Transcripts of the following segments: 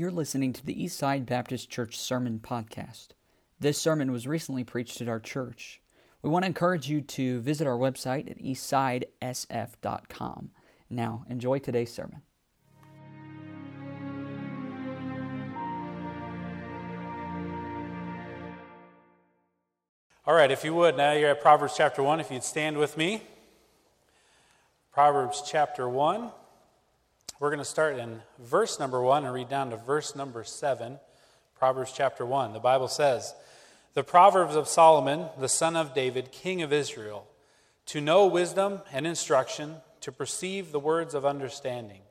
You're listening to the Eastside Baptist Church Sermon Podcast. This sermon was recently preached at our church. We want to encourage you to visit our website at eastsidesf.com. Now, enjoy today's sermon. All right, if you would, now you're at Proverbs chapter 1, if you'd stand with me. Proverbs chapter 1. We're going to start in verse number 1 and read down to verse number 7. Proverbs chapter 1. The Bible says, The Proverbs of Solomon, the son of David, king of Israel, to know wisdom and instruction, to perceive the words of understanding,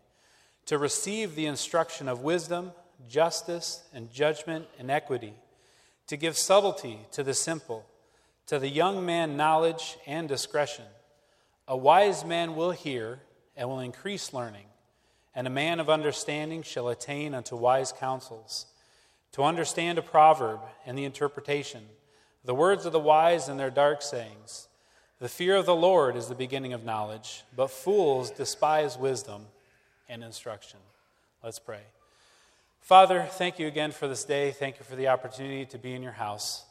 to receive the instruction of wisdom, justice, and judgment and equity, to give subtlety to the simple, to the young man knowledge and discretion. A wise man will hear and will increase learning and a man of understanding shall attain unto wise counsels. To understand a proverb and the interpretation, the words of the wise and their dark sayings. The fear of the Lord is the beginning of knowledge, but fools despise wisdom and instruction. Let's pray. Father, thank you again for this day. Thank you for the opportunity to be in your house.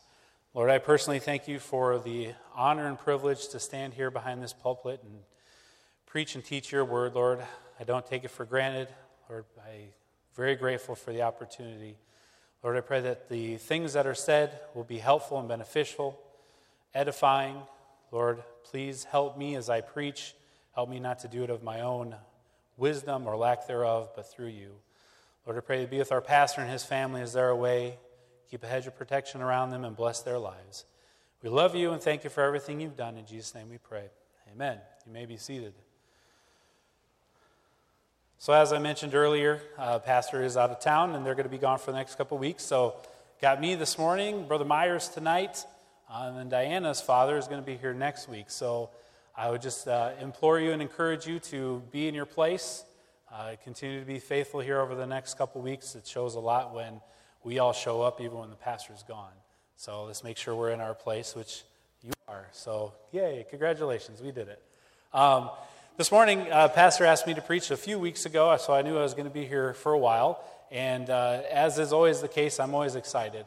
Lord, I personally thank you for the honor and privilege to stand here behind this pulpit and preach and teach your word, Lord. I don't take it for granted. Lord, I'm very grateful for the opportunity. Lord, I pray that the things that are said will be helpful and beneficial, edifying. Lord, please help me as I preach. Help me not to do it of my own wisdom or lack thereof, but through you. Lord, I pray to be with our pastor and his family as they're away. Keep a hedge of protection around them and bless their lives. We love you and thank you for everything you've done. In Jesus' name we pray. Amen. You may be seated. So, as I mentioned earlier, uh, Pastor is out of town and they're going to be gone for the next couple weeks. So, got me this morning, Brother Myers tonight, uh, and then Diana's father is going to be here next week. So, I would just uh, implore you and encourage you to be in your place. Uh, continue to be faithful here over the next couple weeks. It shows a lot when we all show up, even when the pastor's gone. So, let's make sure we're in our place, which you are. So, yay, congratulations, we did it. Um, this morning, uh, Pastor asked me to preach a few weeks ago, so I knew I was going to be here for a while. And uh, as is always the case, I'm always excited.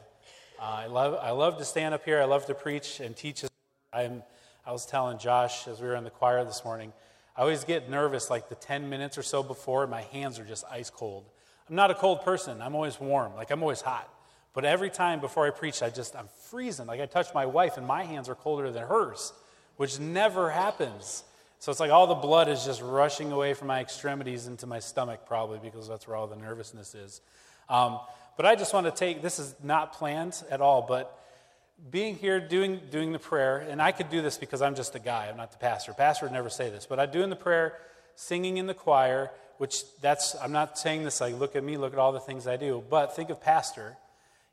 Uh, I, love, I love to stand up here, I love to preach and teach. I'm, I was telling Josh as we were in the choir this morning, I always get nervous like the 10 minutes or so before, my hands are just ice cold. I'm not a cold person, I'm always warm, like I'm always hot. But every time before I preach, I just, I'm freezing. Like I touch my wife and my hands are colder than hers, which never happens. So it's like all the blood is just rushing away from my extremities into my stomach, probably because that's where all the nervousness is. Um, but I just want to take this is not planned at all, but being here doing, doing the prayer, and I could do this because I'm just a guy, I'm not the pastor. Pastor would never say this, but I do in the prayer, singing in the choir, which that's, I'm not saying this like, look at me, look at all the things I do, but think of pastor.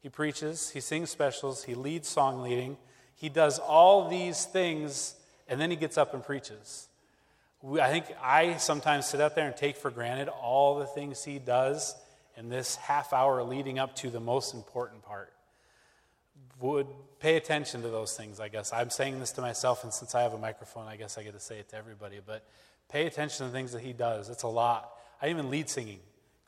He preaches, he sings specials, he leads song leading, he does all these things, and then he gets up and preaches. I think I sometimes sit out there and take for granted all the things he does in this half hour leading up to the most important part. Would pay attention to those things, I guess. I'm saying this to myself, and since I have a microphone, I guess I get to say it to everybody. But pay attention to the things that he does. It's a lot. I even lead singing.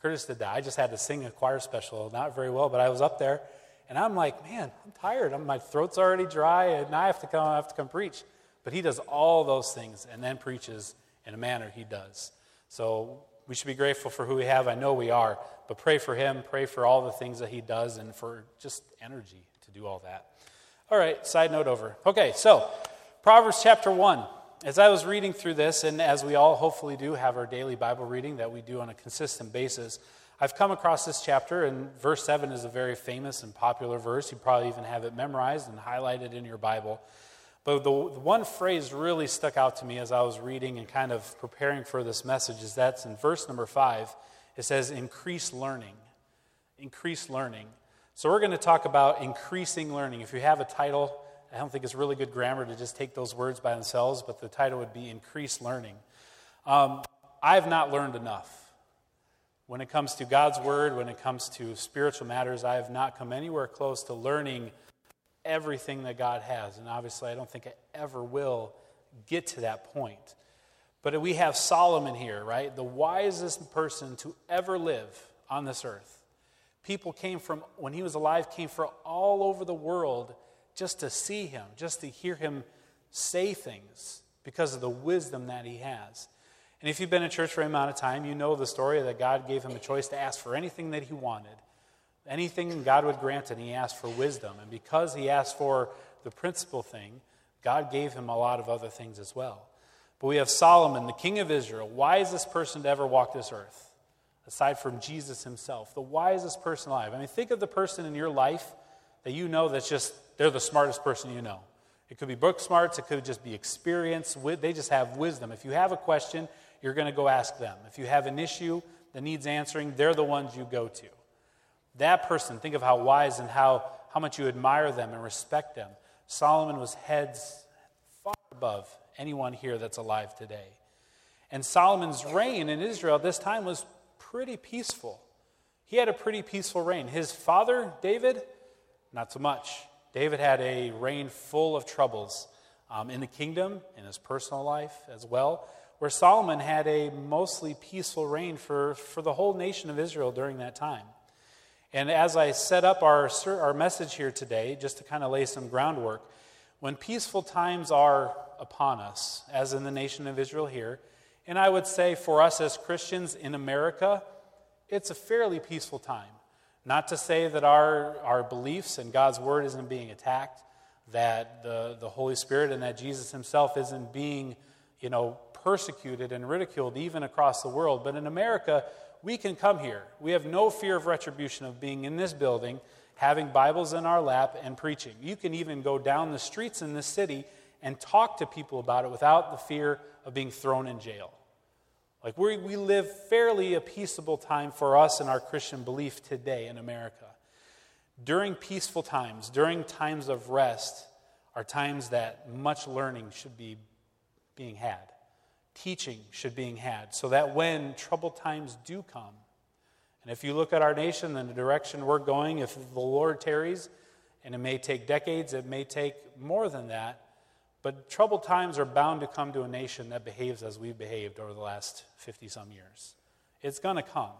Curtis did that. I just had to sing a choir special, not very well, but I was up there, and I'm like, man, I'm tired. I'm, my throat's already dry, and I have to come. I have to come preach. But he does all those things and then preaches in a manner he does. So we should be grateful for who we have. I know we are, but pray for him, pray for all the things that he does, and for just energy to do all that. All right, side note over. Okay, so Proverbs chapter 1. As I was reading through this, and as we all hopefully do have our daily Bible reading that we do on a consistent basis, I've come across this chapter, and verse 7 is a very famous and popular verse. You probably even have it memorized and highlighted in your Bible. But the, the, one phrase really stuck out to me as I was reading and kind of preparing for this message is that's in verse number five. It says, increase learning. Increase learning. So we're going to talk about increasing learning. If you have a title, I don't think it's really good grammar to just take those words by themselves, but the title would be Increase Learning. Um, I have not learned enough. When it comes to God's Word, when it comes to spiritual matters, I have not come anywhere close to learning everything that God has. And obviously, I don't think I ever will get to that point. But we have Solomon here, right? The wisest person to ever live on this earth. People came from, when he was alive, came from all over the world just to see him, just to hear him say things because of the wisdom that he has. And if you've been in church for any amount of time, you know the story that God gave him a choice to ask for anything that he wanted. Anything God would grant, and he asked for wisdom. And because he asked for the principal thing, God gave him a lot of other things as well. But we have Solomon, the king of Israel, wisest person to ever walk this earth aside from Jesus himself, the wisest person alive. I mean, think of the person in your life that you know that's just, they're the smartest person you know. It could be book smarts, it could just be experience. They just have wisdom. If you have a question, you're going to go ask them. If you have an issue that needs answering, they're the ones you go to. That person, think of how wise and how, how much you admire them and respect them. Solomon was heads far above anyone here that's alive today. And Solomon's reign in Israel at this time was pretty peaceful. He had a pretty peaceful reign. His father, David, not so much. David had a reign full of troubles um, in the kingdom, in his personal life as well, where Solomon had a mostly peaceful reign for, for the whole nation of Israel during that time. And as I set up our, our message here today, just to kind of lay some groundwork, when peaceful times are upon us, as in the nation of Israel here, and I would say for us as Christians in America, it's a fairly peaceful time. Not to say that our, our beliefs and God's word isn't being attacked, that the, the Holy Spirit and that Jesus himself isn't being, you know, persecuted and ridiculed even across the world. But in America, we can come here. We have no fear of retribution of being in this building, having Bibles in our lap, and preaching. You can even go down the streets in this city and talk to people about it without the fear of being thrown in jail. Like we, we live fairly a peaceable time for us and our Christian belief today in America. During peaceful times, during times of rest, are times that much learning should be being had. Teaching should be being had, so that when troubled times do come, and if you look at our nation and the direction we're going, if the Lord tarries, and it may take decades, it may take more than that, but troubled times are bound to come to a nation that behaves as we've behaved over the last 50 some years. It's going to come.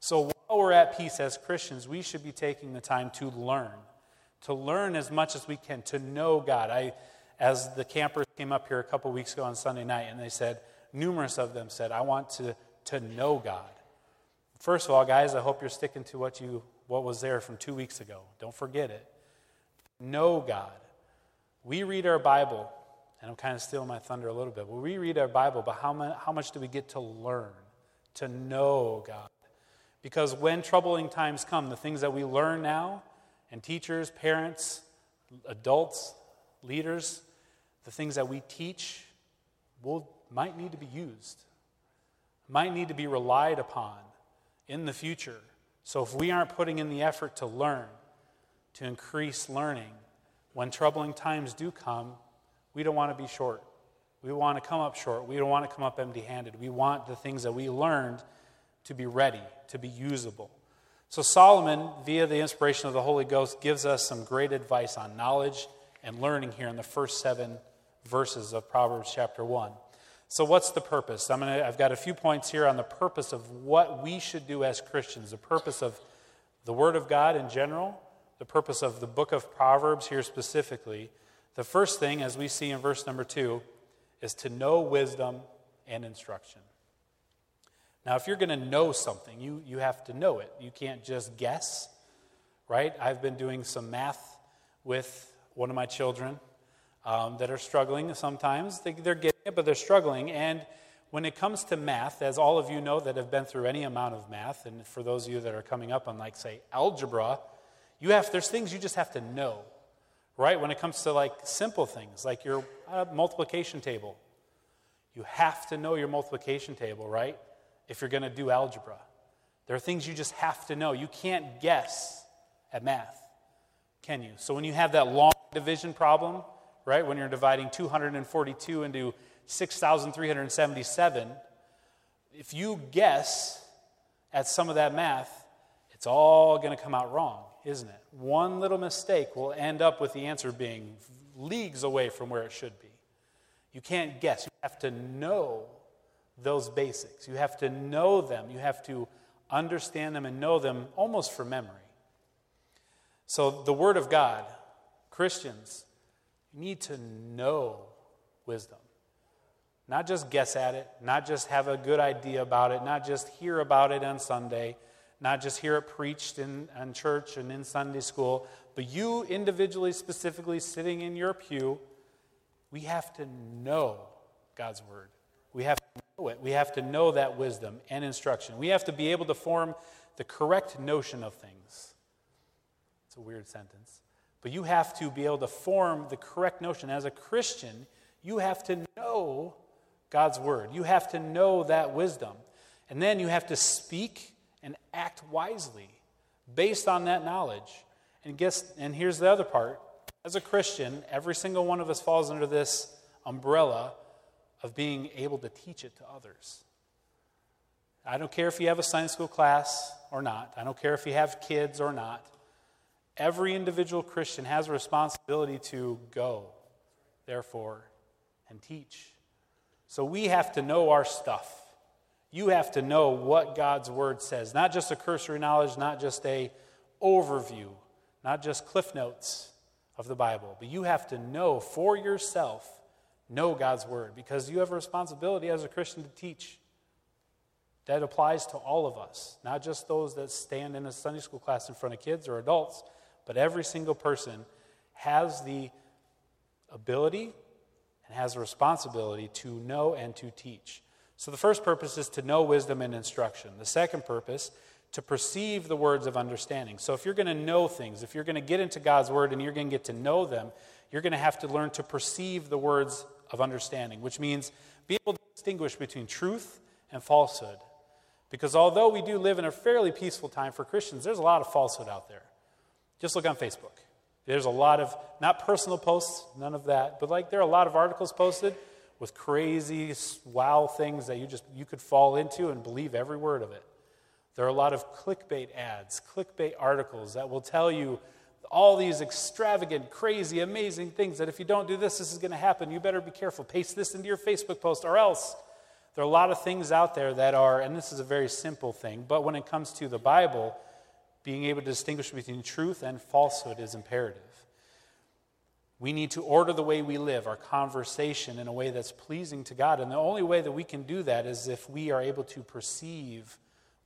So while we're at peace as Christians, we should be taking the time to learn, to learn as much as we can, to know God. I, as the campers came up here a couple weeks ago on Sunday night, and they said, numerous of them said, I want to, to know God. First of all, guys, I hope you're sticking to what, you, what was there from two weeks ago. Don't forget it. Know God. We read our Bible, and I'm kind of stealing my thunder a little bit, but we read our Bible, but how, much, how much do we get to learn, to know God? Because when troubling times come, the things that we learn now, and teachers, parents, adults, leaders, the things that we teach will, might need to be used, might need to be relied upon in the future. So if we aren't putting in the effort to learn, to increase learning, when troubling times do come, we don't want to be short. We want to come up short. We don't want to come up empty handed. We want the things that we learned to be ready, to be usable. So, Solomon, via the inspiration of the Holy Ghost, gives us some great advice on knowledge and learning here in the first seven verses of Proverbs chapter 1. So, what's the purpose? I'm gonna, I've got a few points here on the purpose of what we should do as Christians, the purpose of the Word of God in general, the purpose of the book of Proverbs here specifically, the first thing, as we see in verse number two, is to know wisdom and instruction. Now, if you're going to know something, you, you have to know it. You can't just guess, right? I've been doing some math with one of my children um, that are struggling sometimes. They, they're getting it, but they're struggling. And when it comes to math, as all of you know that have been through any amount of math, and for those of you that are coming up on, like, say, algebra, you have, there's things you just have to know, right? When it comes to like simple things, like your uh, multiplication table. You have to know your multiplication table, right? If you're going to do algebra. There are things you just have to know. You can't guess at math, can you? So when you have that long division problem, right, when you're dividing 242 into 6,377, if you guess at some of that math, it's all going to come out wrong isn't it? One little mistake will end up with the answer being leagues away from where it should be. You can't guess. You have to know those basics. You have to know them. You have to understand them, and know them almost from memory. So, the Word of God, Christians, need to know wisdom. Not just guess at it, not just have a good idea about it, not just hear about it on Sunday, not just hear it preached in, in church and in Sunday school, but you individually, specifically sitting in your pew, we have to know God's Word. We have to know it. We have to know that wisdom and instruction. We have to be able to form the correct notion of things. It's a weird sentence. But you have to be able to form the correct notion. As a Christian, you have to know God's word. You have to know that wisdom. And then you have to speak and act wisely based on that knowledge. And guess and here's the other part. As a Christian, every single one of us falls under this umbrella of being able to teach it to others. I don't care if you have a Sunday school class or not. I don't care if you have kids or not. Every individual Christian has a responsibility to go, therefore, and teach. So we have to know our stuff. You have to know what God's word says, not just a cursory knowledge, not just a overview, not just cliff notes of the Bible, but you have to know for yourself, know God's word because you have a responsibility as a Christian to teach. That applies to all of us, not just those that stand in a Sunday school class in front of kids or adults, but every single person has the ability and has a responsibility to know and to teach. So the first purpose is to know wisdom and instruction. The second purpose, to perceive the words of understanding. So if you're going to know things, if you're going to get into God's word and you're going to get to know them, you're going to have to learn to perceive the words of understanding, which means be able to distinguish between truth and falsehood. Because although we do live in a fairly peaceful time for Christians, there's a lot of falsehood out there. Just look on Facebook. There's a lot of, not personal posts, none of that, but like there are a lot of articles posted with crazy, wow things that you just, you could fall into and believe every word of it. There are a lot of clickbait ads, clickbait articles that will tell you all these extravagant, crazy, amazing things that if you don't do this, this is going to happen. You better be careful. Paste this into your Facebook post or else. There are a lot of things out there that are, and this is a very simple thing, but when it comes to the Bible, being able to distinguish between truth and falsehood is imperative. We need to order the way we live, our conversation, in a way that's pleasing to God. And the only way that we can do that is if we are able to perceive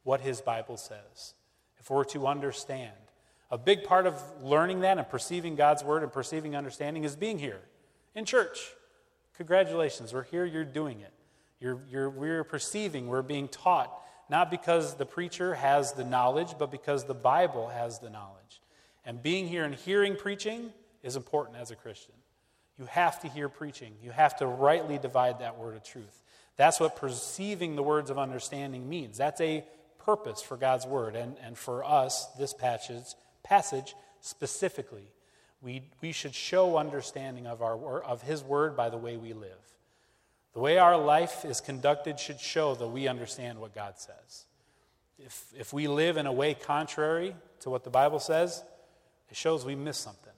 what His Bible says, if we're to understand. A big part of learning that and perceiving God's Word and perceiving understanding is being here in church. Congratulations, we're here, you're doing it. You're, you're, we're perceiving, we're being taught not because the preacher has the knowledge, but because the Bible has the knowledge. And being here and hearing preaching is important as a Christian. You have to hear preaching, you have to rightly divide that word of truth. That's what perceiving the words of understanding means. That's a purpose for God's word. And, and for us, this passage, passage specifically, we, we should show understanding of, our, of His word by the way we live. The way our life is conducted should show that we understand what God says. If, if we live in a way contrary to what the Bible says, it shows we miss something.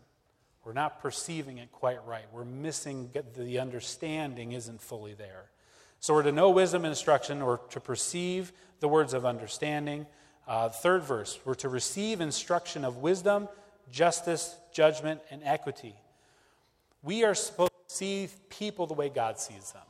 We're not perceiving it quite right. We're missing the understanding isn't fully there. So we're to know wisdom and instruction or to perceive the words of understanding. Uh, third verse, we're to receive instruction of wisdom, justice, judgment, and equity. We are supposed to see people the way God sees them.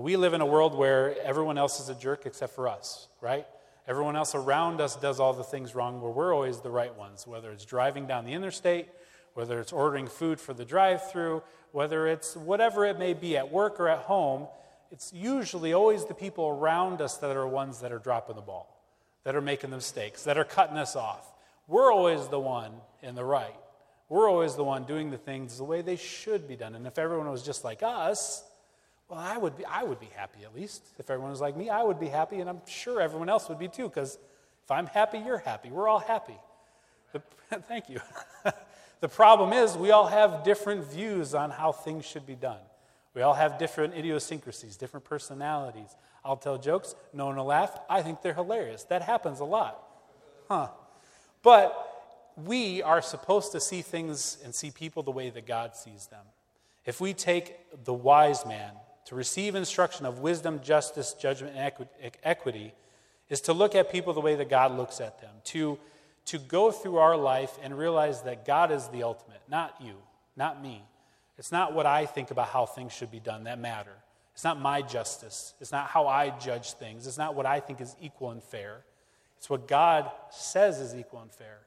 We live in a world where everyone else is a jerk except for us, right? Everyone else around us does all the things wrong where we're always the right ones, whether it's driving down the interstate, whether it's ordering food for the drive through, whether it's whatever it may be at work or at home. It's usually always the people around us that are ones that are dropping the ball, that are making the mistakes, that are cutting us off. We're always the one in the right. We're always the one doing the things the way they should be done. And if everyone was just like us, well, I would be, I would be happy at least. If everyone was like me, I would be happy, and I'm sure everyone else would be too, because if I'm happy, you're happy. We're all happy. But, thank you. the problem is, we all have different views on how things should be done. We all have different idiosyncrasies, different personalities. I'll tell jokes, no one will laugh. I think they're hilarious. That happens a lot. Huh. But we are supposed to see things and see people the way that God sees them. If we take the wise man to receive instruction of wisdom, justice, judgment, and equity is to look at people the way that God looks at them, to, to go through our life and realize that God is the ultimate, not you, not me. It's not what I think about how things should be done that matter. It's not my justice. It's not how I judge things. It's not what I think is equal and fair. It's what God says is equal and fair.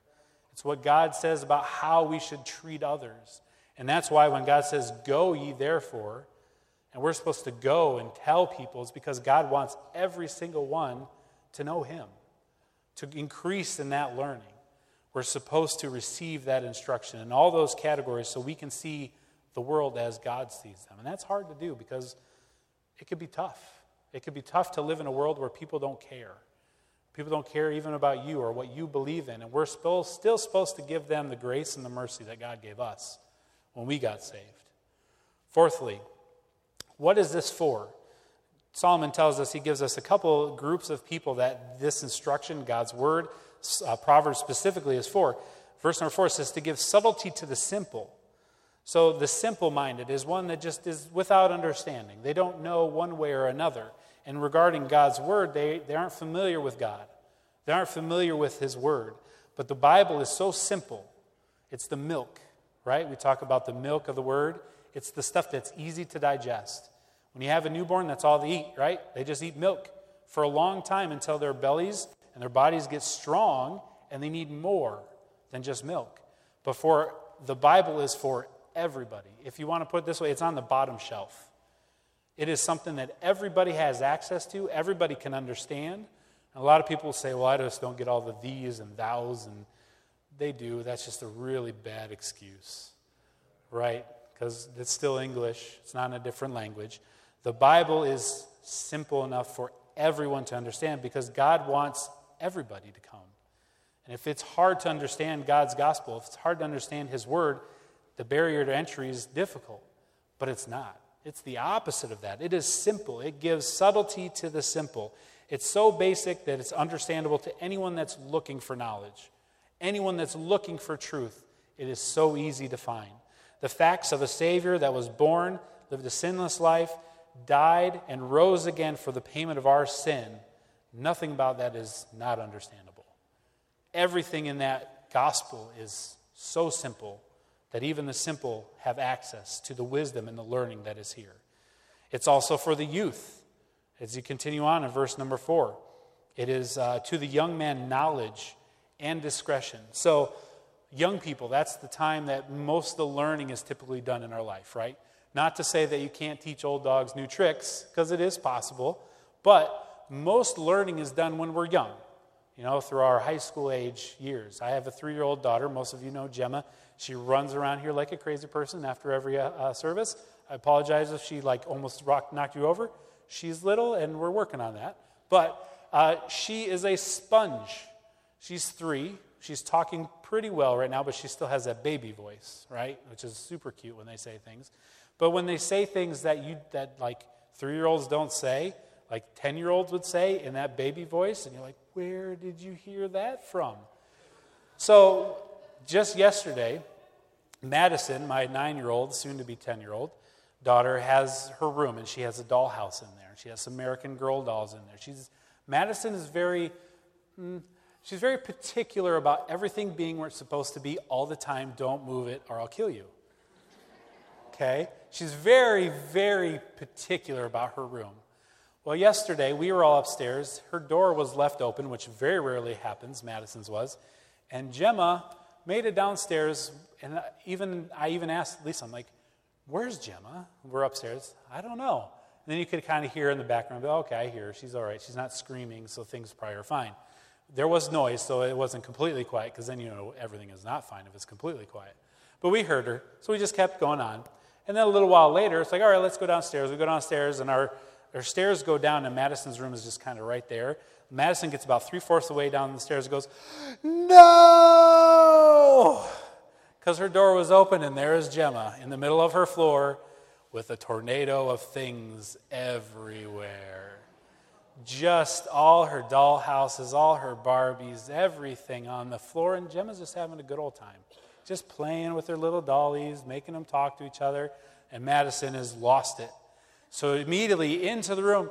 It's what God says about how we should treat others. And that's why when God says, Go ye therefore, and we're supposed to go and tell people, it's because God wants every single one to know Him, to increase in that learning. We're supposed to receive that instruction in all those categories so we can see the world as God sees them. And that's hard to do because it could be tough. It could be tough to live in a world where people don't care. People don't care even about you or what you believe in. And we're still, still supposed to give them the grace and the mercy that God gave us when we got saved. Fourthly, what is this for? Solomon tells us, he gives us a couple groups of people that this instruction, God's word, uh, Proverbs specifically, is for. Verse number four says, to give subtlety to the simple. So the simple minded is one that just is without understanding. They don't know one way or another. And regarding God's word, they, they aren't familiar with God, they aren't familiar with his word. But the Bible is so simple. It's the milk, right? We talk about the milk of the word. It's the stuff that's easy to digest. When you have a newborn, that's all they eat, right? They just eat milk for a long time until their bellies and their bodies get strong and they need more than just milk. Before the Bible is for everybody. If you want to put it this way, it's on the bottom shelf. It is something that everybody has access to, everybody can understand. And a lot of people say, well, I just don't get all the these and thous, and they do. That's just a really bad excuse, right? Because it's still English, it's not in a different language. The Bible is simple enough for everyone to understand because God wants everybody to come. And if it's hard to understand God's gospel, if it's hard to understand His word, the barrier to entry is difficult. But it's not. It's the opposite of that. It is simple, it gives subtlety to the simple. It's so basic that it's understandable to anyone that's looking for knowledge, anyone that's looking for truth. It is so easy to find. The facts of a Savior that was born, lived a sinless life, died, and rose again for the payment of our sin, nothing about that is not understandable. Everything in that gospel is so simple that even the simple have access to the wisdom and the learning that is here. It's also for the youth. As you continue on in verse number four, it is uh, to the young man knowledge and discretion. So, young people, that's the time that most of the learning is typically done in our life, right? Not to say that you can't teach old dogs new tricks, because it is possible, but most learning is done when we're young, you know, through our high school age years. I have a three year old daughter. Most of you know Gemma. She runs around here like a crazy person after every uh, uh, service. I apologize if she like almost knocked you over. She's little, and we're working on that. But uh, she is a sponge. She's three. She's talking pretty well right now, but she still has that baby voice, right? Which is super cute when they say things. But when they say things that you that like three year olds don't say, like 10 year olds would say in that baby voice, and you're like, where did you hear that from? So just yesterday, Madison, my nine year old, soon to be 10 year old daughter, has her room and she has a dollhouse in there. She has some American Girl dolls in there. She's, Madison is very, mm, she's very particular about everything being where it's supposed to be all the time. Don't move it or I'll kill you. Okay? She's very, very particular about her room. Well, yesterday we were all upstairs. Her door was left open, which very rarely happens, Madison's was. And Gemma made it downstairs, and even I even asked Lisa, I'm like, "Where's Gemma?" We're upstairs. I don't know. And then you could kind of hear in the background, "Okay, I hear her. She's all right. She's not screaming, so things probably are fine." There was noise, so it wasn't completely quiet, because then you know everything is not fine if it's completely quiet. But we heard her, so we just kept going on. And then a little while later, it's like, all right, let's go downstairs. We go downstairs, and our, our stairs go down, and Madison's room is just kind of right there. Madison gets about three fourths of the way down the stairs and goes, No! Because her door was open, and there is Gemma in the middle of her floor with a tornado of things everywhere. Just all her doll houses, all her Barbies, everything on the floor, and Gemma's just having a good old time. Just playing with her little dollies, making them talk to each other, and Madison has lost it. So immediately into the room,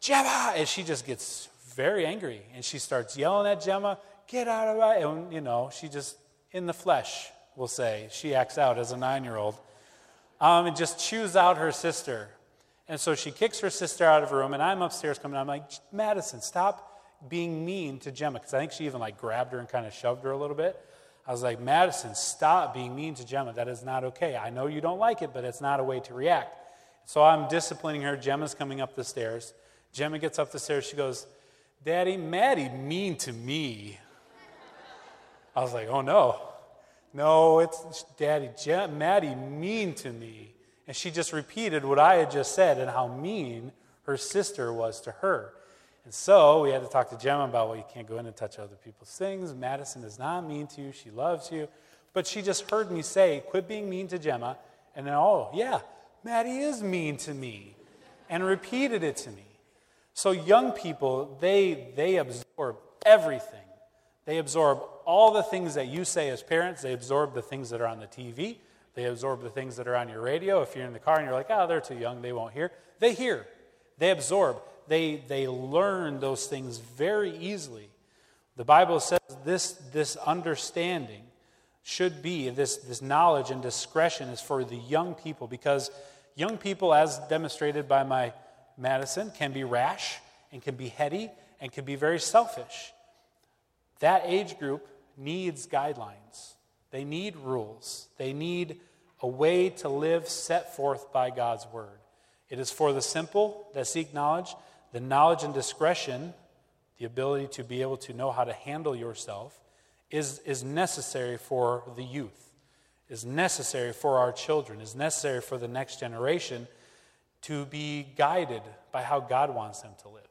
Gemma, and she just gets very angry. And she starts yelling at Gemma, Get out of my. And, you know, she just, in the flesh, we'll say, she acts out as a nine year old, um, and just chews out her sister. And so she kicks her sister out of her room, and I'm upstairs coming. I'm like, Madison, stop being mean to Gemma, because I think she even like grabbed her and kind of shoved her a little bit. I was like, Madison, stop being mean to Gemma. That is not okay. I know you don't like it, but it's not a way to react. So I'm disciplining her. Gemma's coming up the stairs. Gemma gets up the stairs. She goes, Daddy, Maddie mean to me. I was like, oh no. No, it's Daddy, Gem- Maddie mean to me. And she just repeated what I had just said and how mean her sister was to her. And so we had to talk to Gemma about, well, you can't go in and touch other people's things. Madison is not mean to you. She loves you. But she just heard me say, quit being mean to Gemma. And then, oh, yeah, Maddie is mean to me. And repeated it to me. So young people, they, they absorb everything. They absorb all the things that you say as parents. They absorb the things that are on the TV. They absorb the things that are on your radio. If you're in the car and you're like, oh, they're too young, they won't hear. They hear. They absorb they, they learn those things very easily. The Bible says this, this understanding should be, this, this knowledge and discretion is for the young people because young people, as demonstrated by my Madison, can be rash and can be heady and can be very selfish. That age group needs guidelines, they need rules, they need a way to live set forth by God's word. It is for the simple that seek knowledge the knowledge and discretion, the ability to be able to know how to handle yourself, is, is necessary for the youth, is necessary for our children, is necessary for the next generation to be guided by how God wants them to live.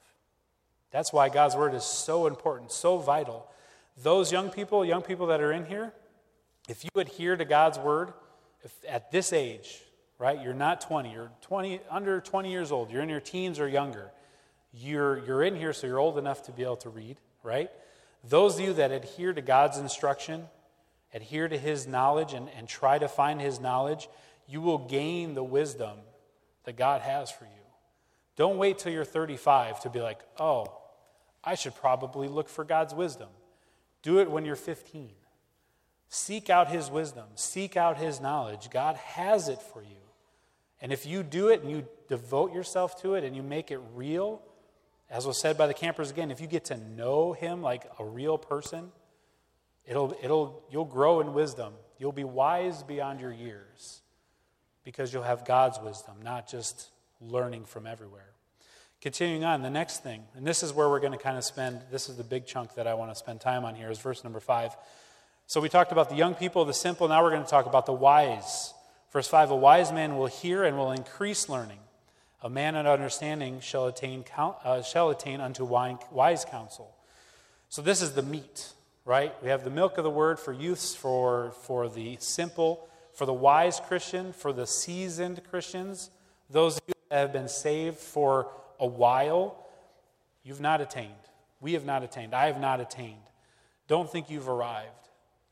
That's why God's word is so important, so vital. Those young people, young people that are in here, if you adhere to God's word at this age, right? You're not 20, you're 20 under 20 years old, you're in your teens or younger. You're, you're in here, so you're old enough to be able to read, right? Those of you that adhere to God's instruction, adhere to His knowledge, and, and try to find His knowledge, you will gain the wisdom that God has for you. Don't wait till you're 35 to be like, oh, I should probably look for God's wisdom. Do it when you're 15. Seek out His wisdom, seek out His knowledge. God has it for you. And if you do it and you devote yourself to it and you make it real, as was said by the campers again, if you get to know him like a real person, it'll, it'll, you'll grow in wisdom. You'll be wise beyond your years because you'll have God's wisdom, not just learning from everywhere. Continuing on, the next thing, and this is where we're going to kind of spend, this is the big chunk that I want to spend time on here, is verse number five. So we talked about the young people, the simple, now we're going to talk about the wise. Verse 5 A wise man will hear and will increase learning. A man of understanding shall attain, uh, shall attain unto wise counsel. So this is the meat, right? We have the milk of the word for youths, for, for the simple, for the wise Christian, for the seasoned Christians, those that have been saved for a while. You've not attained. We have not attained. I have not attained. Don't think you've arrived.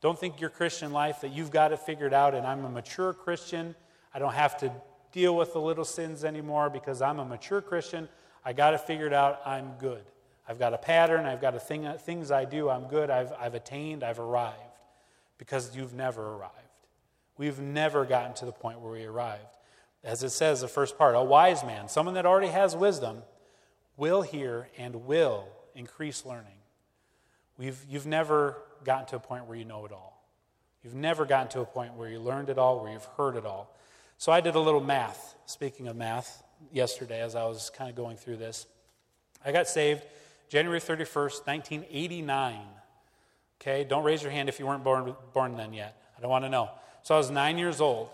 Don't think your Christian life that you've got it figured out and I'm a mature Christian. I don't have to deal with the little sins anymore because I'm a mature Christian. I got it figured out. I'm good. I've got a pattern. I've got a thing, things I do. I'm good. I've, I've attained. I've arrived because you've never arrived. We've never gotten to the point where we arrived. As it says, the first part, a wise man, someone that already has wisdom, will hear and will increase learning. We've, you've never gotten to a point where you know it all. You've never gotten to a point where you learned it all, where you've heard it all. So I did a little math, speaking of math, yesterday as I was kind of going through this. I got saved January 31st, 1989. Okay, don't raise your hand if you weren't born, born then yet. I don't want to know. So I was nine years old.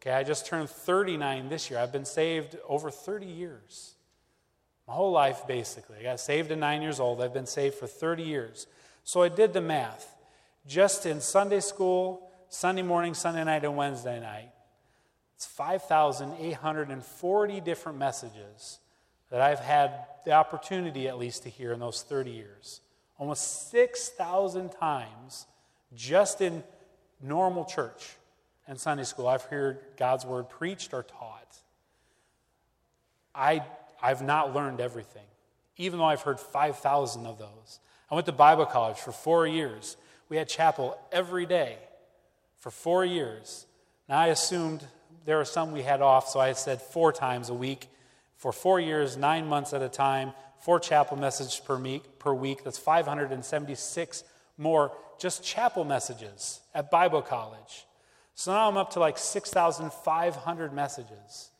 Okay, I just turned 39 this year. I've been saved over 30 years. My whole life, basically. I got saved at nine years old. I've been saved for 30 years. So I did the math. Just in Sunday school, Sunday morning, Sunday night, and Wednesday night, it's 5,840 different messages that I've had the opportunity at least to hear in those 30 years. Almost 6,000 times just in normal church and Sunday school, I've heard God's word preached or taught. I, I've not learned everything. even though I've heard 5,000 of those. I went to Bible college for four years. We had chapel every day for four years. Now, I assumed there were some we had off, so I said four times a week for four years, nine months at a time, four chapel messages per week. Per week. That's 576 more just chapel messages at Bible college. So now I'm up to like 6,500 messages.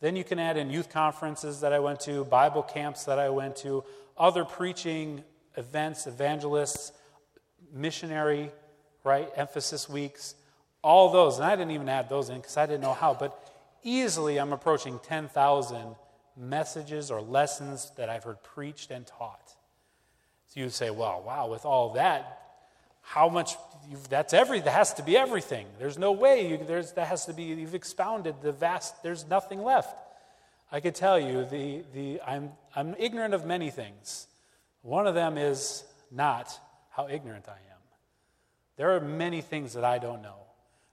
Then you can add in youth conferences that I went to, Bible camps that I went to, other preaching events, evangelists, missionary, right, emphasis weeks, all those. And I didn't even add those in because I didn't know how, but easily I'm approaching 10,000 messages or lessons that I've heard preached and taught. So you say, well, wow, with all that, how much that's every that has to be everything there's no way you, there's that has to be you've expounded the vast there's nothing left i could tell you the, the I'm, I'm ignorant of many things one of them is not how ignorant i am there are many things that i don't know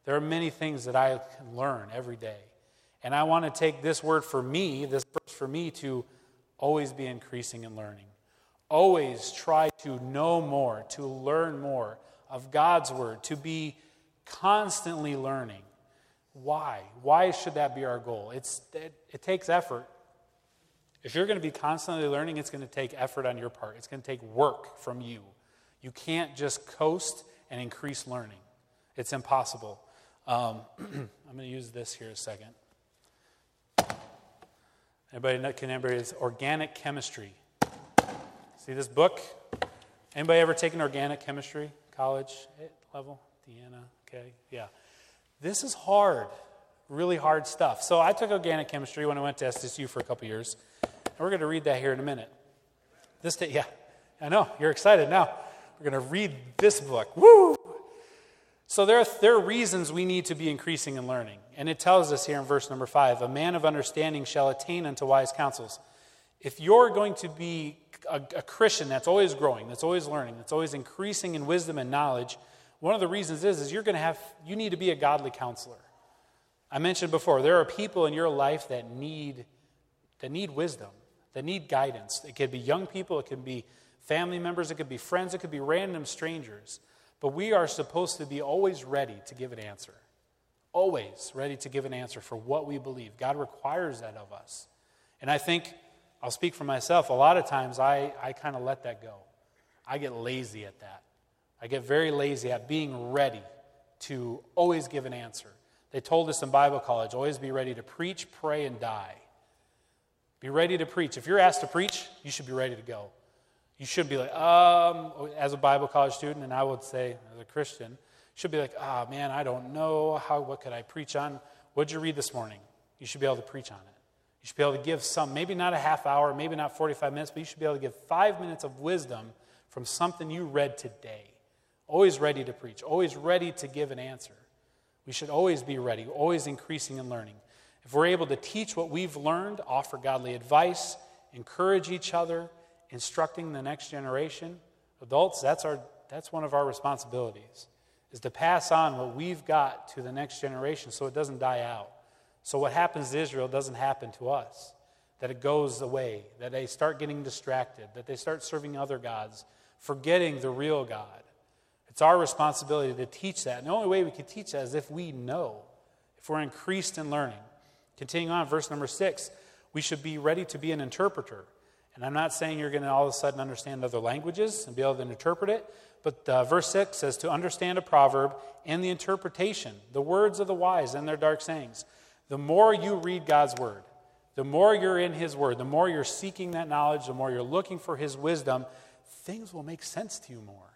there are many things that i can learn every day and i want to take this word for me this verse for me to always be increasing and learning always try to know more, to learn more of God's Word, to be constantly learning. Why? Why should that be our goal? It's, it, it takes effort. If you're going to be constantly learning, it's going to take effort on your part. It's going to take work from you. You can't just coast and increase learning, it's impossible. Um, I'm going to use this here a second. Anybody can anybody is organic chemistry? See this book? Anybody ever taken organic chemistry, college level? Deanna, okay, yeah. This is hard, really hard stuff. So I took organic chemistry when I went to SSU for a couple years, and we're going to read that here in a minute. This day, yeah, I know you're excited now. We're going to read this book. Woo! So there are, there are reasons we need to be increasing and learning. And it tells us here in verse number five a man of understanding shall attain unto wise counsels. If you're going to be a, a Christian that's always growing, that's always learning, that's always increasing in wisdom and knowledge, one of the reasons is, is you're going to have, you need to be a godly counselor. I mentioned before, there are people in your life that need, that need wisdom, that need guidance. It could be young people, it could be family members, it could be friends, it could be random strangers. But we are supposed to be always ready to give an answer. Always ready to give an answer for what we believe. God requires that of us. And I think I'll speak for myself. A lot of times I, I kind of let that go. I get lazy at that. I get very lazy at being ready to always give an answer. They told us in Bible college always be ready to preach, pray, and die. Be ready to preach. If you're asked to preach, you should be ready to go. You should be like, um, as a Bible college student, and I would say as a Christian, should be like, ah, oh, man, I don't know how. What could I preach on? What'd you read this morning? You should be able to preach on it. You should be able to give some, maybe not a half hour, maybe not 45 minutes, but you should be able to give five minutes of wisdom from something you read today. Always ready to preach, always ready to give an answer. We should always be ready, always increasing and learning. If we're able to teach what we've learned, offer godly advice, encourage each other, instructing the next generation, adults, that's, our, that's one of our responsibilities, is to pass on what we've got to the next generation so it doesn't die out. So, what happens to Israel doesn't happen to us. That it goes away, that they start getting distracted, that they start serving other gods, forgetting the real God. It's our responsibility to teach that. And the only way we can teach that is if we know, if we're increased in learning. Continuing on, verse number six, we should be ready to be an interpreter. And I'm not saying you're going to all of a sudden understand other languages and be able to interpret it, but uh, verse 6 says to understand a proverb and the interpretation, the words of the wise and their dark sayings. The more you read God's word, the more you're in His word, the more you're seeking that knowledge, the more you're looking for His wisdom, things will make sense to you more.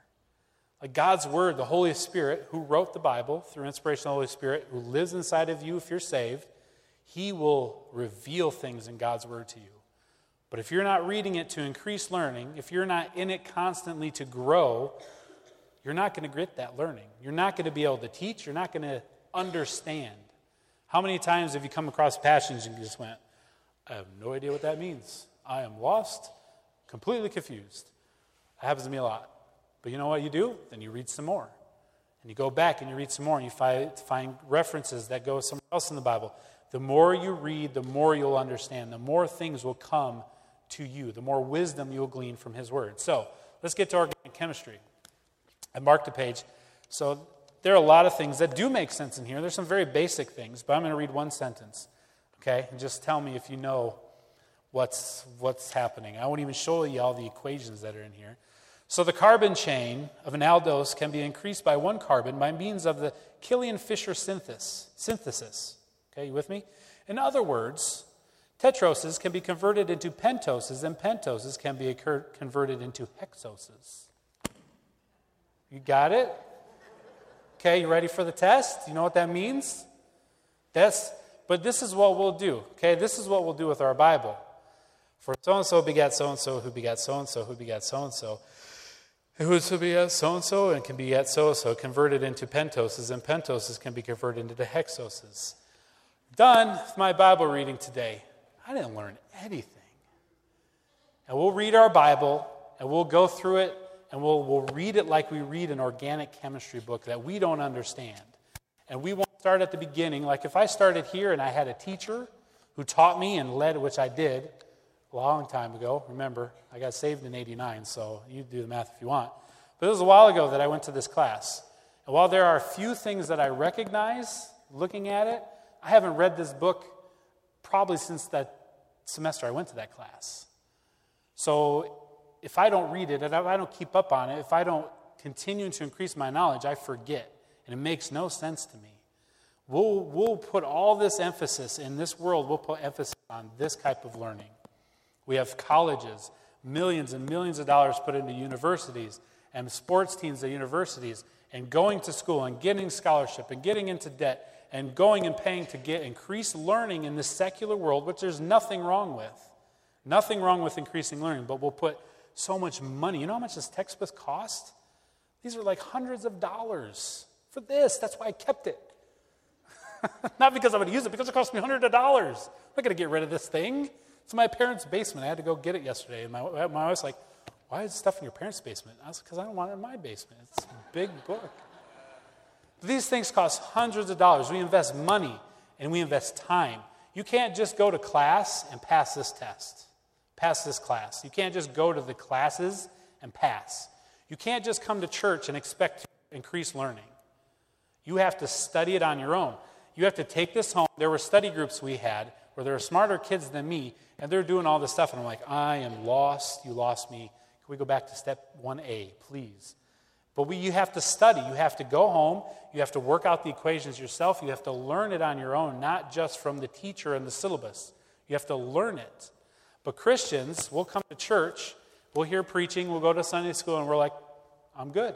Like God's word, the Holy Spirit, who wrote the Bible through inspiration of the Holy Spirit, who lives inside of you if you're saved, He will reveal things in God's word to you. But if you're not reading it to increase learning, if you're not in it constantly to grow, you're not going to get that learning. You're not going to be able to teach. You're not going to understand. How many times have you come across passions and just went, I have no idea what that means. I am lost, completely confused. That happens to me a lot. But you know what you do? Then you read some more. And you go back and you read some more and you find, find references that go somewhere else in the Bible. The more you read, the more you'll understand. The more things will come to you, the more wisdom you'll glean from His Word. So let's get to organic chemistry. I marked a page. So there are a lot of things that do make sense in here. There's some very basic things, but I'm going to read one sentence, okay? And just tell me if you know what's, what's happening. I won't even show you all the equations that are in here. So the carbon chain of an aldose can be increased by one carbon by means of the Kiliani-Fischer synthesis. synthesis. Okay, you with me? In other words, tetroses can be converted into pentoses, and pentoses can be converted into hexoses. You got it? Okay, you ready for the test? You know what that means? That's but this is what we'll do. Okay, this is what we'll do with our Bible. For so and so begat so and so, who begat so and so, who begat so and so. Who's to be at so and so and can be at so and so, converted into pentoses, and pentoses can be converted into hexoses. Done with my Bible reading today. I didn't learn anything. And we'll read our Bible and we'll go through it and we'll, we'll read it like we read an organic chemistry book that we don't understand. And we won't start at the beginning. Like if I started here and I had a teacher who taught me and led, which I did, a long time ago. Remember, I got saved in 89, so you do the math if you want. But it was a while ago that I went to this class. And while there are a few things that I recognize looking at it, I haven't read this book probably since that semester I went to that class. So if I don't read it, if I don't keep up on it, if I don't continue to increase my knowledge, I forget. And it makes no sense to me. We'll, we'll put all this emphasis in this world, we'll put emphasis on this type of learning. We have colleges, millions and millions of dollars put into universities and sports teams at universities, and going to school and getting scholarship and getting into debt and going and paying to get increased learning in this secular world, which there's nothing wrong with. Nothing wrong with increasing learning, but we'll put so much money. You know how much this textbook cost? These are like hundreds of dollars for this. That's why I kept it. Not because I'm going to use it, because it cost me hundreds of dollars. I'm not going to get rid of this thing. It's in my parents' basement. I had to go get it yesterday. And my, my wife's like, Why is stuff in your parents' basement? I was because I don't want it in my basement. It's a big book. These things cost hundreds of dollars. We invest money and we invest time. You can't just go to class and pass this test, pass this class. You can't just go to the classes and pass. You can't just come to church and expect to increase learning. You have to study it on your own. You have to take this home. There were study groups we had where there are smarter kids than me, and they're doing all this stuff, and I'm like, I am lost. You lost me. Can we go back to step 1A, please? But we, you have to study. You have to go home. You have to work out the equations yourself. You have to learn it on your own, not just from the teacher and the syllabus. You have to learn it. But Christians, we'll come to church, we'll hear preaching, we'll go to Sunday school, and we're like, I'm good.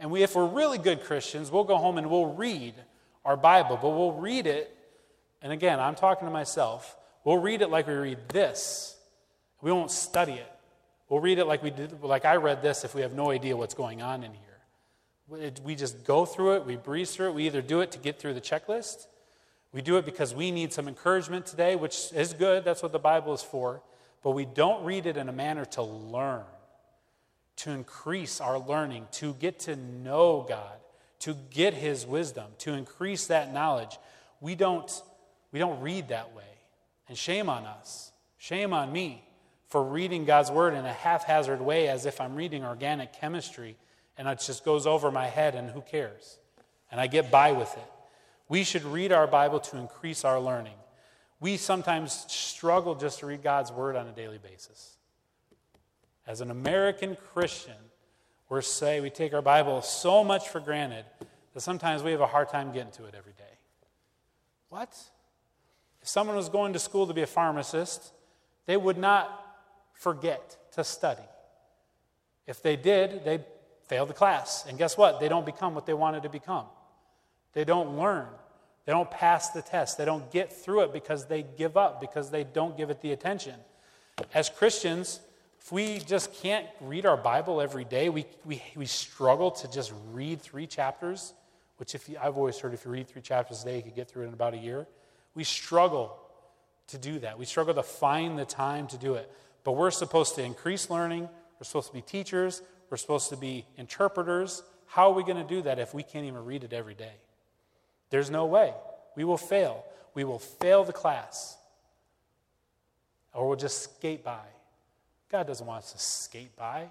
And we, if we're really good Christians, we'll go home and we'll read our Bible, but we'll read it. And again, I'm talking to myself. We'll read it like we read this. We won't study it. We'll read it like we did, like I read this if we have no idea what's going on in here. We just go through it, we breeze through it. We either do it to get through the checklist, we do it because we need some encouragement today, which is good. That's what the Bible is for. But we don't read it in a manner to learn, to increase our learning, to get to know God, to get His wisdom, to increase that knowledge. We don't, we don't read that way. And shame on us. Shame on me for reading God's word in a haphazard way as if I'm reading organic chemistry and it just goes over my head and who cares? And I get by with it. We should read our Bible to increase our learning. We sometimes struggle just to read God's word on a daily basis. As an American Christian, we're say we take our Bible so much for granted that sometimes we have a hard time getting to it every day. What? If someone was going to school to be a pharmacist, they would not forget to study. If they did, they'd fail the class. And guess what? They don't become what they wanted to become. They don't learn. They don't pass the test. They don't get through it because they give up, because they don't give it the attention. As Christians, if we just can't read our Bible every day, we, we, we struggle to just read three chapters, which if you, I've always heard if you read three chapters a day, you could get through it in about a year. We struggle to do that. We struggle to find the time to do it. But we're supposed to increase learning. We're supposed to be teachers. We're supposed to be interpreters. How are we going to do that if we can't even read it every day? There's no way. We will fail. We will fail the class, or we'll just skate by. God doesn't want us to skate by.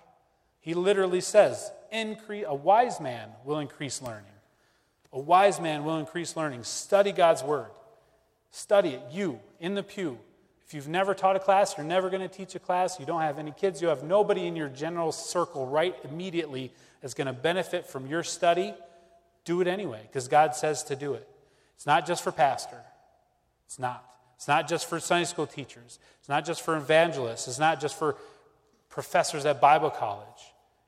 He literally says, increase, a wise man will increase learning. A wise man will increase learning. Study God's word. Study it. You, in the pew. If you've never taught a class, you're never going to teach a class, you don't have any kids, you have nobody in your general circle right immediately that's going to benefit from your study, do it anyway, because God says to do it. It's not just for pastor. It's not. It's not just for Sunday school teachers. It's not just for evangelists. It's not just for professors at Bible college.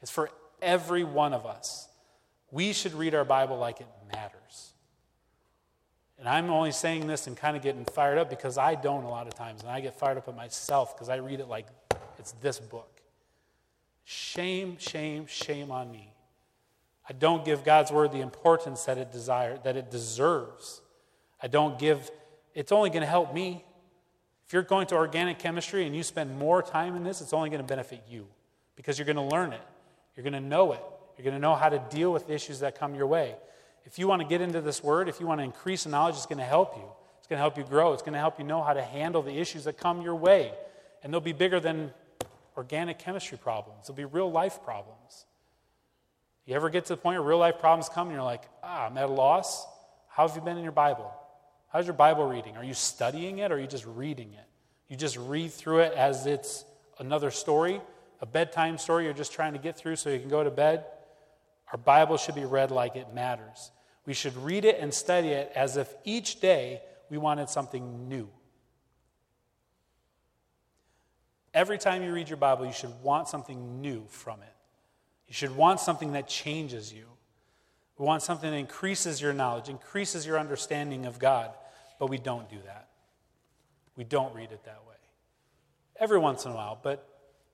It's for every one of us. We should read our Bible like it matters. And I'm only saying this and kind of getting fired up because I don't a lot of times. And I get fired up at myself because I read it like it's this book. Shame, shame, shame on me. I don't give God's word the importance that it desire, that it deserves. I don't give it's only going to help me. If you're going to organic chemistry and you spend more time in this, it's only going to benefit you because you're going to learn it. You're going to know it. You're going to know how to deal with issues that come your way. If you want to get into this word, if you want to increase in knowledge, it's going to help you. It's going to help you grow. It's going to help you know how to handle the issues that come your way. And they'll be bigger than organic chemistry problems, they'll be real life problems. You ever get to the point where real life problems come and you're like, ah, I'm at a loss? How have you been in your Bible? How's your Bible reading? Are you studying it or are you just reading it? You just read through it as it's another story, a bedtime story you're just trying to get through so you can go to bed? Our Bible should be read like it matters. We should read it and study it as if each day we wanted something new. Every time you read your Bible, you should want something new from it. You should want something that changes you. We want something that increases your knowledge, increases your understanding of God. But we don't do that. We don't read it that way. Every once in a while, but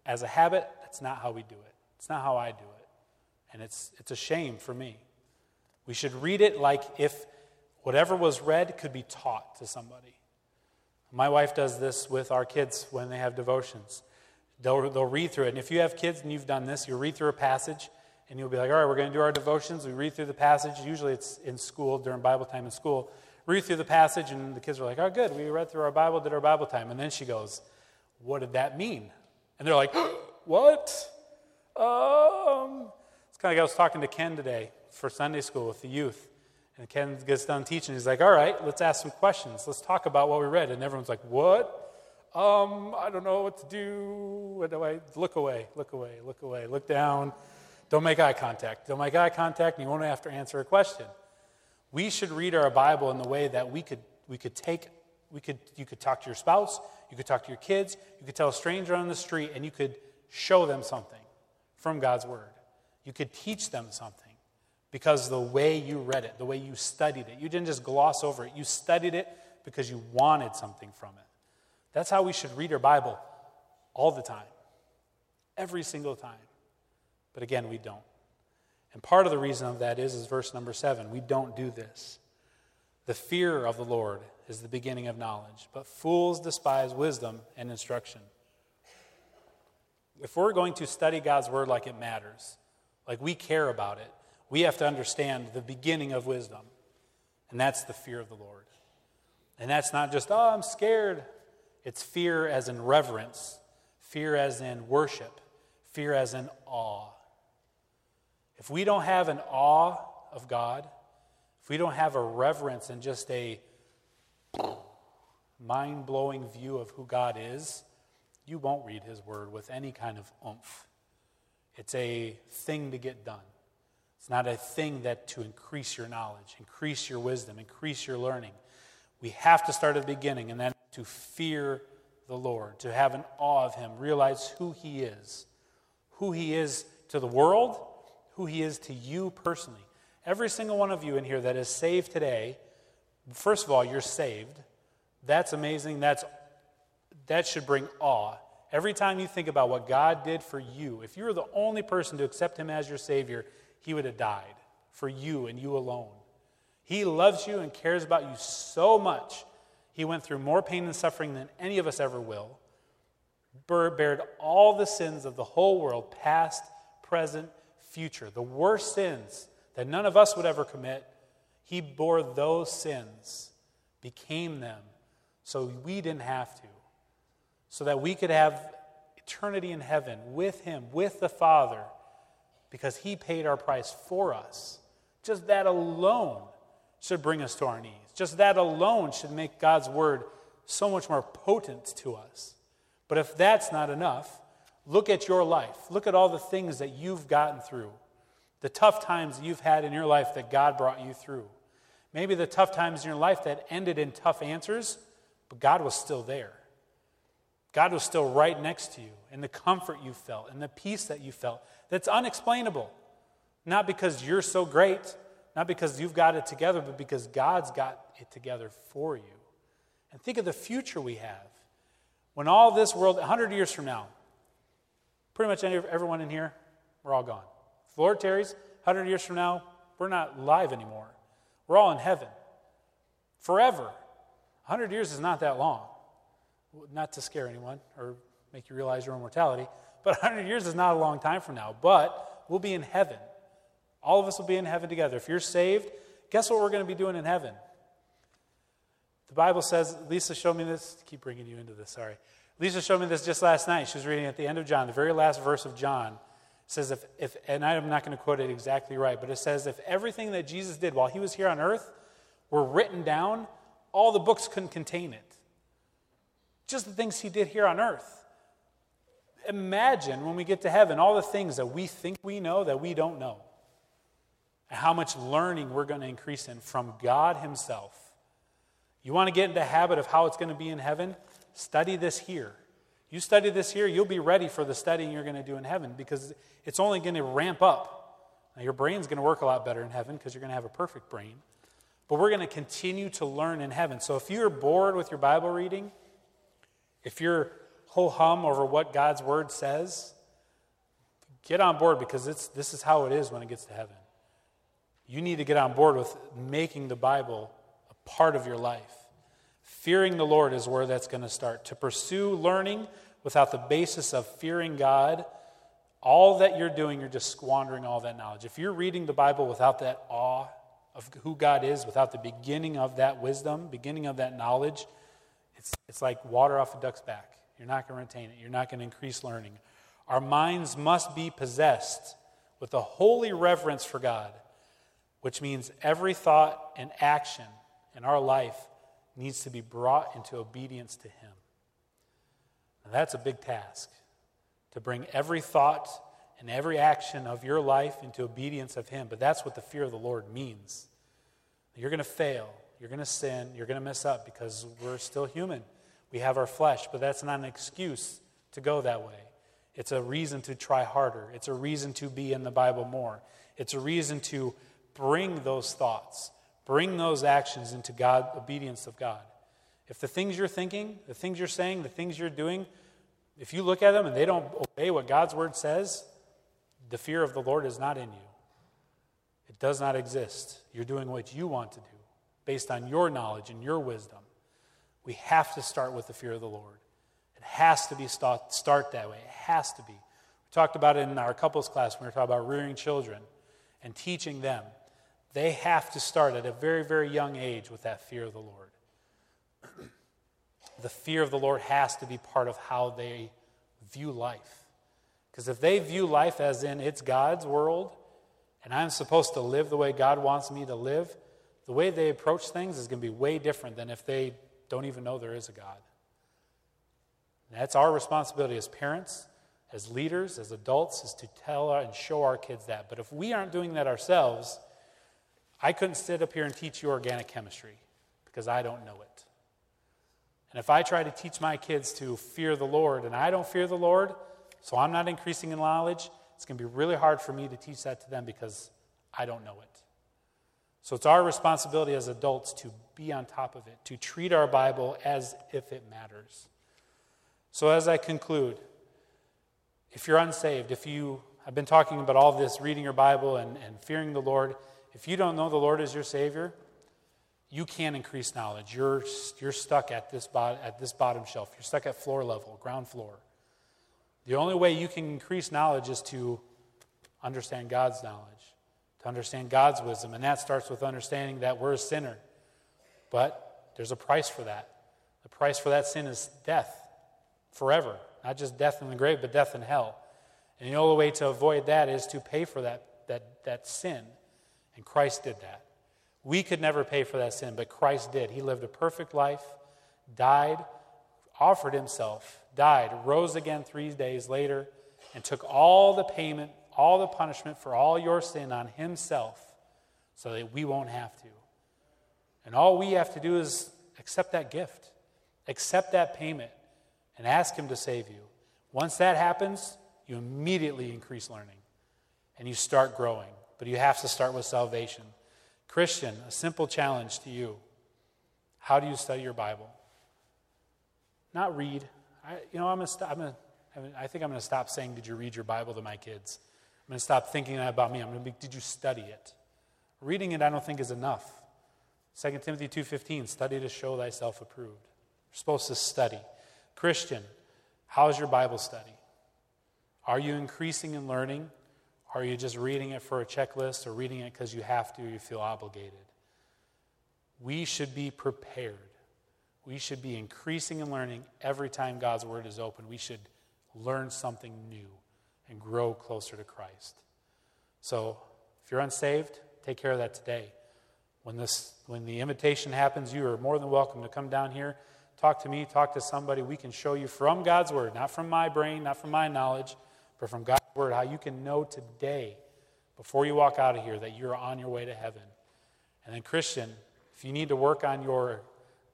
as a habit, that's not how we do it. It's not how I do it. And it's, it's a shame for me. We should read it like if whatever was read could be taught to somebody. My wife does this with our kids when they have devotions. They'll, they'll read through it. And if you have kids and you've done this, you'll read through a passage and you'll be like, all right, we're going to do our devotions. We read through the passage. Usually it's in school, during Bible time in school read through the passage, and the kids are like, oh, good, we read through our Bible, did our Bible time. And then she goes, what did that mean? And they're like, what? Um, it's kind of like I was talking to Ken today for Sunday school with the youth. And Ken gets done teaching. He's like, all right, let's ask some questions. Let's talk about what we read. And everyone's like, what? Um, I don't know what to do. What do I look away, look away, look away, look down. Don't make eye contact. Don't make eye contact, and you won't have to answer a question. We should read our Bible in the way that we could, we could take, we could, you could talk to your spouse, you could talk to your kids, you could tell a stranger on the street, and you could show them something from God's Word. You could teach them something because the way you read it, the way you studied it, you didn't just gloss over it. You studied it because you wanted something from it. That's how we should read our Bible all the time, every single time. But again, we don't. And part of the reason of that is, is verse number seven. We don't do this. The fear of the Lord is the beginning of knowledge, but fools despise wisdom and instruction. If we're going to study God's word like it matters, like we care about it, we have to understand the beginning of wisdom, and that's the fear of the Lord. And that's not just, oh, I'm scared. It's fear as in reverence, fear as in worship, fear as in awe. If we don't have an awe of God, if we don't have a reverence and just a mind blowing view of who God is, you won't read His Word with any kind of oomph. It's a thing to get done. It's not a thing that to increase your knowledge, increase your wisdom, increase your learning. We have to start at the beginning, and then to fear the Lord, to have an awe of Him, realize who He is, who He is to the world who He is to you personally. Every single one of you in here that is saved today, first of all, you're saved. That's amazing. That's, that should bring awe. Every time you think about what God did for you, if you were the only person to accept Him as your Savior, He would have died for you and you alone. He loves you and cares about you so much. He went through more pain and suffering than any of us ever will, bared all the sins of the whole world, past, present, future, the worst sins that none of us would ever commit, he bore those sins, became them, so we didn't have to, so that we could have eternity in heaven with Him, with the Father, because He paid our price for us. Just that alone should bring us to our knees. Just that alone should make God's word so much more potent to us. But if that's not enough, look at your life. Look at all the things that you've gotten through, the tough times you've had in your life that God brought you through. Maybe the tough times in your life that ended in tough answers, but God was still there. God was still right next to you, and the comfort you felt, and the peace that you felt. That's unexplainable. Not because you're so great, not because you've got it together, but because God's got it together for you. And think of the future we have. When all this world, 100 years from now, pretty much everyone in here, we're all gone. If Lord tarries, 100 years from now, we're not live anymore. We're all in heaven forever. 100 years is not that long. Not to scare anyone or make you realize your own mortality, but 100 years is not a long time from now. But we'll be in heaven. All of us will be in heaven together. If you're saved, guess what we're going to be doing in heaven? The Bible says, Lisa showed me this. Keep bringing you into this, sorry. Lisa showed me this just last night. She was reading at the end of John, the very last verse of John. Says, if, if, and I'm not going to quote it exactly right, but it says, if everything that Jesus did while he was here on earth were written down, all the books couldn't contain it. Just the things he did here on earth. Imagine when we get to heaven all the things that we think we know that we don't know, and how much learning we're going to increase in from God Himself. You want to get into the habit of how it's going to be in heaven? Study this here. You study this here, you'll be ready for the studying you're going to do in heaven because it's only going to ramp up. Now, your brain's going to work a lot better in heaven because you're going to have a perfect brain. But we're going to continue to learn in heaven. So if you're bored with your Bible reading, if you're ho hum over what God's word says, get on board because it's, this is how it is when it gets to heaven. You need to get on board with making the Bible a part of your life. Fearing the Lord is where that's going to start. To pursue learning without the basis of fearing God, all that you're doing, you're just squandering all that knowledge. If you're reading the Bible without that awe of who God is, without the beginning of that wisdom, beginning of that knowledge, it's, it's like water off a duck's back. You're not going to retain it, you're not going to increase learning. Our minds must be possessed with a holy reverence for God, which means every thought and action in our life needs to be brought into obedience to Him. That's a big task to bring every thought and every action of your life into obedience of Him. But that's what the fear of the Lord means. You're going to fail, you're going to sin, you're going to mess up because we're still human. We have our flesh, but that's not an excuse to go that way. It's a reason to try harder. It's a reason to be in the Bible more. It's a reason to bring those thoughts Bring those actions into God, obedience of God. If the things you're thinking, the things you're saying, the things you're doing, if you look at them and they don't obey what God's word says, the fear of the Lord is not in you. It does not exist. You're doing what you want to do based on your knowledge and your wisdom. We have to start with the fear of the Lord. It has to be start, start that way. It has to be. We talked about it in our couples class when we were talking about rearing children and teaching them. They have to start at a very, very young age with that fear of the Lord. the fear of the Lord has to be part of how they view life. Because if they view life as in it's God's world and I'm supposed to live the way God wants me to live, the way they approach things is going to be way different than if they don't even know there is a God. And that's our responsibility as parents, as leaders, as adults, is to tell and show our kids that. But if we aren't doing that ourselves, I couldn't sit up here and teach you organic chemistry because I don't know it. And if I try to teach my kids to fear the Lord and I don't fear the Lord, so I'm not increasing in knowledge, it's going to be really hard for me to teach that to them because I don't know it. So it's our responsibility as adults to be on top of it, to treat our Bible as if it matters. So as I conclude, if you're unsaved, if you have been talking about all this, reading your Bible and, and fearing the Lord, if you don't know the Lord as your Savior, you can't increase knowledge. You're, you're stuck at this, at this bottom shelf. You're stuck at floor level, ground floor. The only way you can increase knowledge is to understand God's knowledge, to understand God's wisdom. And that starts with understanding that we're a sinner. But there's a price for that. The price for that sin is death forever. not just death in the grave, but death in hell. And the only way to avoid that is to pay for that, that, that sin. And Christ did that. We could never pay for that sin, but Christ did. He lived a perfect life, died, offered himself, died, rose again three days later, and took all the payment, all the punishment for all your sin on himself so that we won't have to. And all we have to do is accept that gift, accept that payment, and ask him to save you. Once that happens, you immediately increase learning and you start growing. But you have to start with salvation. Christian, a simple challenge to you. How do you study your Bible? Not read. I, you know, I'm I'm gonna, I think I'm going to stop saying, Did you read your Bible to my kids? I'm going to stop thinking that about me. I'm going to be, Did you study it? Reading it, I don't think, is enough. 2 Timothy 2.15, study to show thyself approved. You're supposed to study. Christian, how's your Bible study? Are you increasing in learning? Are you just reading it for a checklist or reading it because you have to you feel obligated? We should be prepared. We should be increasing in learning every time God's Word is open. We should learn something new and grow closer to Christ. So, if you're unsaved, take care of that today. When, this, when the invitation happens, you are more than welcome to come down here, talk to me, talk to somebody. We can show you from God's Word, not from my brain, not from my knowledge, but from God's Word, how you can know today, before you walk out of here, that you're on your way to heaven. And then, Christian, if you need to work on your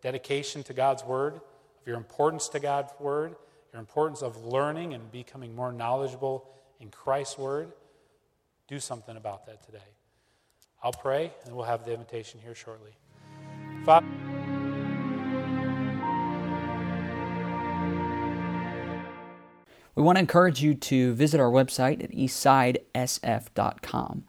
dedication to God's Word, of your importance to God's Word, your importance of learning and becoming more knowledgeable in Christ's Word, do something about that today. I'll pray, and we'll have the invitation here shortly. Father, we want to encourage you to visit our website at eastsidesf.com.